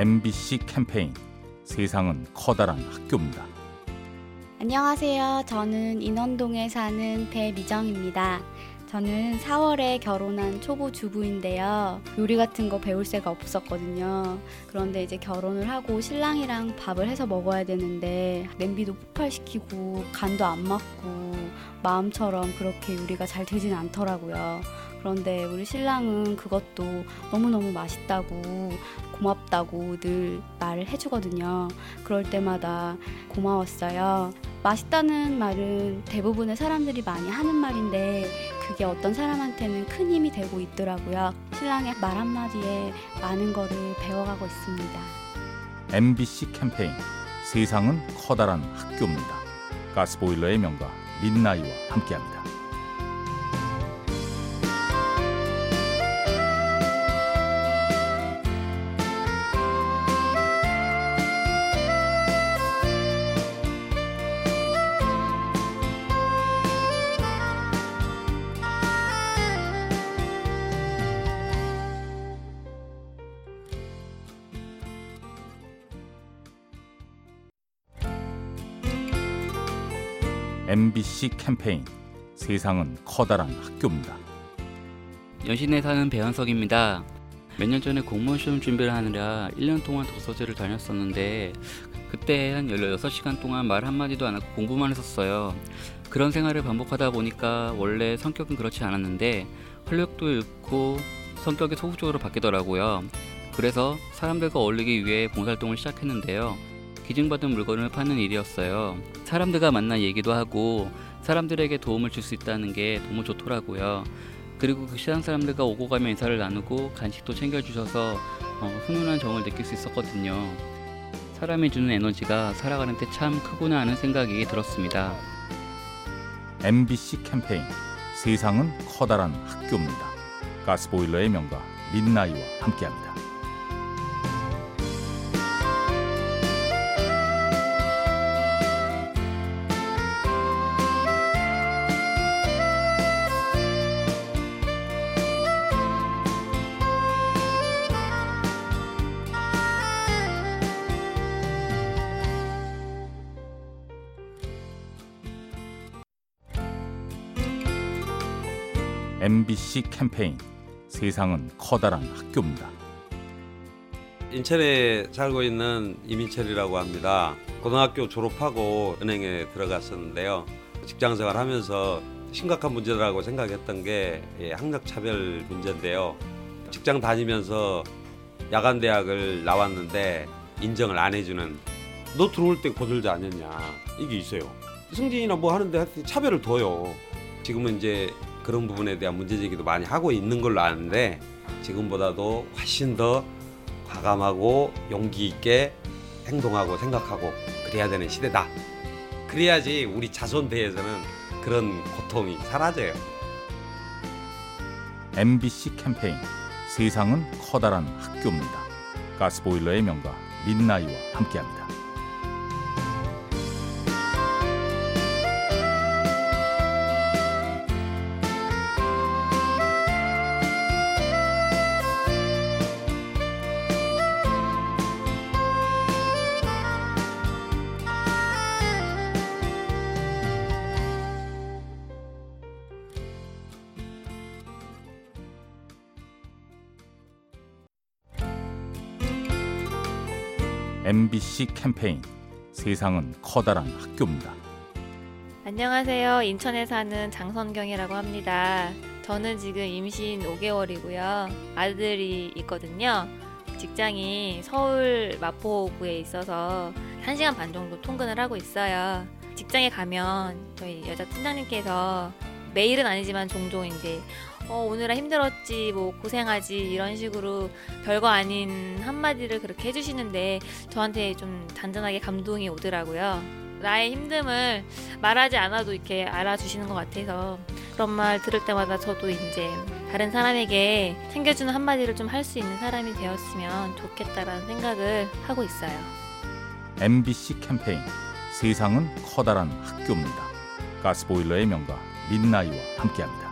MBC 캠페인 세상은 커다란 학교입니다. 안녕하세요. 저는 인원동에 사는 배미정입니다. 저는 4월에 결혼한 초보 주부인데요. 요리 같은 거 배울 새가 없었거든요. 그런데 이제 결혼을 하고 신랑이랑 밥을 해서 먹어야 되는데 냄비도 폭발시키고 간도 안 맞고 마음처럼 그렇게 요리가 잘 되진 않더라고요. 그런데 우리 신랑은 그것도 너무너무 맛있다고 고맙다고 늘 말을 해주거든요. 그럴 때마다 고마웠어요. 맛있다는 말은 대부분의 사람들이 많이 하는 말인데 그게 어떤 사람한테는 큰 힘이 되고 있더라고요. 신랑의 말 한마디에 많은 거를 배워가고 있습니다. MBC 캠페인 세상은 커다란 학교입니다. 가스보일러의 명가 민나이와 함께합니다. MBC 캠페인 세상은 커다란 학교입니다. 연신내 사는 배현석입니다. 몇 년 전에 공무원 시험 준비를 하느라 1년 동안 도서제를 다녔었는데 그때 한 16시간 동안 말 한마디도 안 하고 공부만 했었어요. 그런 생활을 반복하다 보니까 원래 성격은 그렇지 않았는데 활력도 잃고 성격이 소극적으로 바뀌더라고요. 그래서 사람들과 어울리기 위해 봉사활동을 시작했는데요. 기증받은 물건을 파는 일이었어요. 사람들과 만나 얘기도 하고 사람들에게 도움을 줄 수 있다는 게 너무 좋더라고요. 그리고 그 시장 사람들과 오고 가며 인사를 나누고 간식도 챙겨주셔서 어, 훈훈한 정을 느낄 수 있었거든요. 사람이 주는 에너지가 살아가는 데 참 크구나 하는 생각이 들었습니다. MBC 캠페인 세상은 커다란 학교입니다. 가스보일러의 명가 민나이와 함께합니다. MBC 캠페인 세상은 커다란 학교입니다. 인천에 살고 있는 이민철이라고 합니다. 고등학교 졸업하고 은행에 들어갔었는데요. 직장 생활하면서 심각한 문제라고 생각했던 게 예, 학력 차별 문제인데요. 직장 다니면서 야간 대학을 나왔는데 인정을 안 해주는 너 들어올 때 고졸지 않았냐 이게 있어요. 승진이나 뭐 하는데 차별을 둬요. 지금은 이제 그런 부분에 대한 문제 제기도 많이 하고 있는 걸로 아는데 지금보다도 훨씬 더 과감하고 용기 있게 행동하고 생각하고 그래야 되는 시대다. 그래야지 우리 자손대에서는 그런 고통이 사라져요. MBC 캠페인 세상은 커다란 학교입니다. 가스보일러의 명가 민나이와 함께합니다. MBC 캠페인 세상은 커다란 학교입니다. 안녕하세요. 인천에 사는 장선경이라고 합니다. 저는 지금 임신 5개월이고요. 아들이 있거든요. 직장이 서울 마포구에 있어서 1시간 반 정도 통근을 하고 있어요. 직장에 가면 저희 여자 팀장님께서 매일은 아니지만 종종 이제 어, 오늘은 힘들었지, 뭐, 고생하지, 이런 식으로 별거 아닌 한마디를 그렇게 해주시는데 저한테 좀 단단하게 감동이 오더라고요. 나의 힘듦을 말하지 않아도 이렇게 알아주시는 것 같아서 그런 말 들을 때마다 저도 이제 다른 사람에게 챙겨주는 한마디를 좀 할 수 있는 사람이 되었으면 좋겠다라는 생각을 하고 있어요. MBC 캠페인 세상은 커다란 학교입니다. 가스보일러의 명가 민나이와 함께합니다.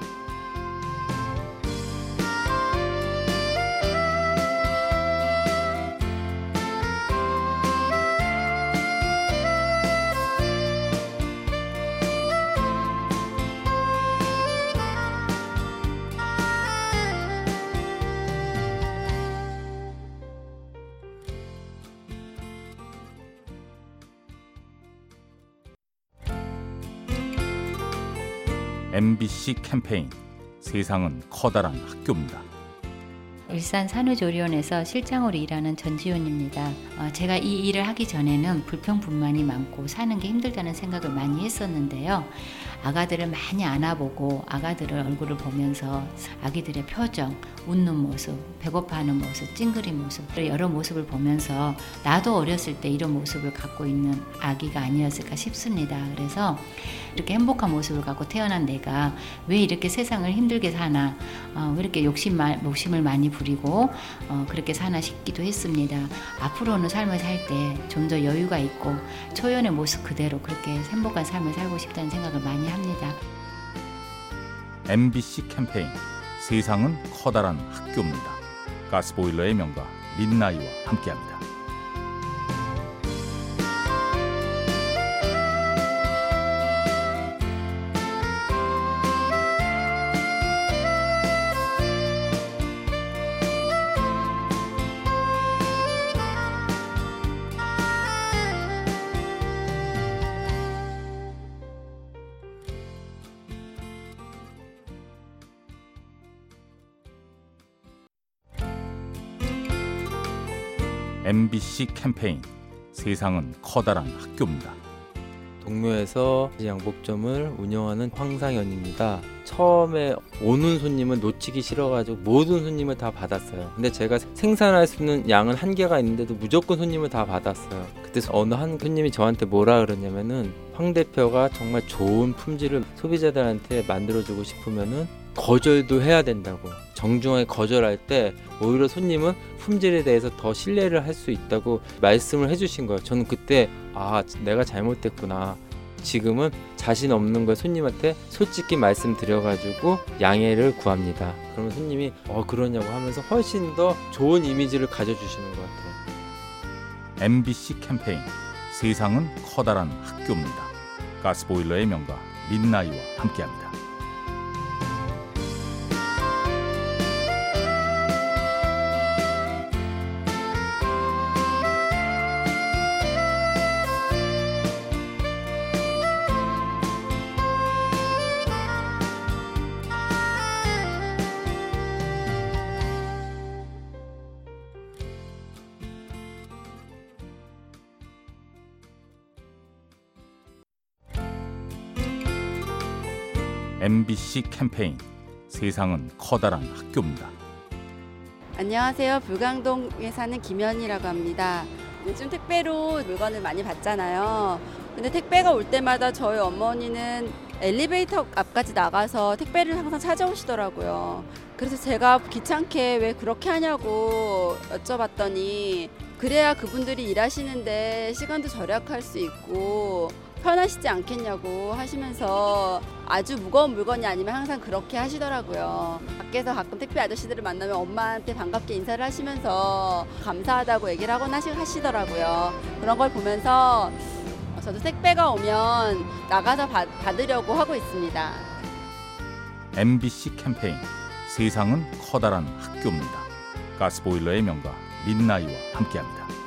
MBC 캠페인 세상은 커다란 학교입니다. 일산 산후조리원에서 실장으로 일하는 전지훈입니다. 어, 제가 이 일을 하기 전에는 불평불만이 많고 사는 게 힘들다는 생각을 많이 했었는데요. 아가들을 많이 안아보고 아가들의 얼굴을 보면서 아기들의 표정, 웃는 모습, 배고파하는 모습, 찡그린 모습 여러 모습을 보면서 나도 어렸을 때 이런 모습을 갖고 있는 아기가 아니었을까 싶습니다. 그래서 이렇게 행복한 모습을 갖고 태어난 내가 왜 이렇게 세상을 힘들게 사나, 어, 왜 이렇게 욕심, 욕심을 많이 부리고 어, 그렇게 사나 싶기도 했습니다. 앞으로는 삶을 살 때 좀 더 여유가 있고 초연의 모습 그대로 그렇게 행복한 삶을 살고 싶다는 생각을 많이 합니다. MBC 캠페인 세상은 커다란 학교입니다. 가스보일러의 명가 민나이와 함께합니다. MBC 캠페인 세상은 커다란 학교입니다. 동묘에서 양복점을 운영하는 황상현입니다. 처음에 오는 손님은 놓치기 싫어가지고 모든 손님을 다 받았어요. 근데 제가 생산할 수 있는 양은 한계가 있는데도 무조건 손님을 다 받았어요. 그때 어느 한 손님이 저한테 뭐라 그러냐면은 황 대표가 정말 좋은 품질을 소비자들한테 만들어주고 싶으면은 거절도 해야 된다고. 정중하게 거절할 때 오히려 손님은 품질에 대해서 더 신뢰를 할 수 있다고 말씀을 해주신 거예요. 저는 그때 아 내가 잘못됐구나. 지금은 자신 없는 걸 손님한테 솔직히 말씀드려가지고 양해를 구합니다. 그러면 손님이 어 그러냐고 하면서 훨씬 더 좋은 이미지를 가져주시는 것 같아요. MBC 캠페인 세상은 커다란 학교입니다. 가스보일러의 명가 민나이와 함께합니다. MBC 캠페인 세상은 커다란 학교입니다. 안녕하세요. 불광동에 사는 김현이라고 합니다. 요즘 택배로 물건을 많이 받잖아요. 근데 택배가 올 때마다 저희 어머니는 엘리베이터 앞까지 나가서 택배를 항상 찾아오시더라고요. 그래서 제가 귀찮게 왜 그렇게 하냐고 여쭤봤더니 그래야 그분들이 일하시는데 시간도 절약할 수 있고 편하시지 않겠냐고 하시면서 아주 무거운 물건이 아니면 항상 그렇게 하시더라고요. 밖에서 가끔 택배 아저씨들을 만나면 엄마한테 반갑게 인사를 하시면서 감사하다고 얘기를 하곤 하시더라고요. 그런 걸 보면서 저도 택배가 오면 나가서 받, 받으려고 하고 있습니다. MBC 캠페인 세상은 커다란 학교입니다. 가스보일러의 명가 민나이와 함께합니다.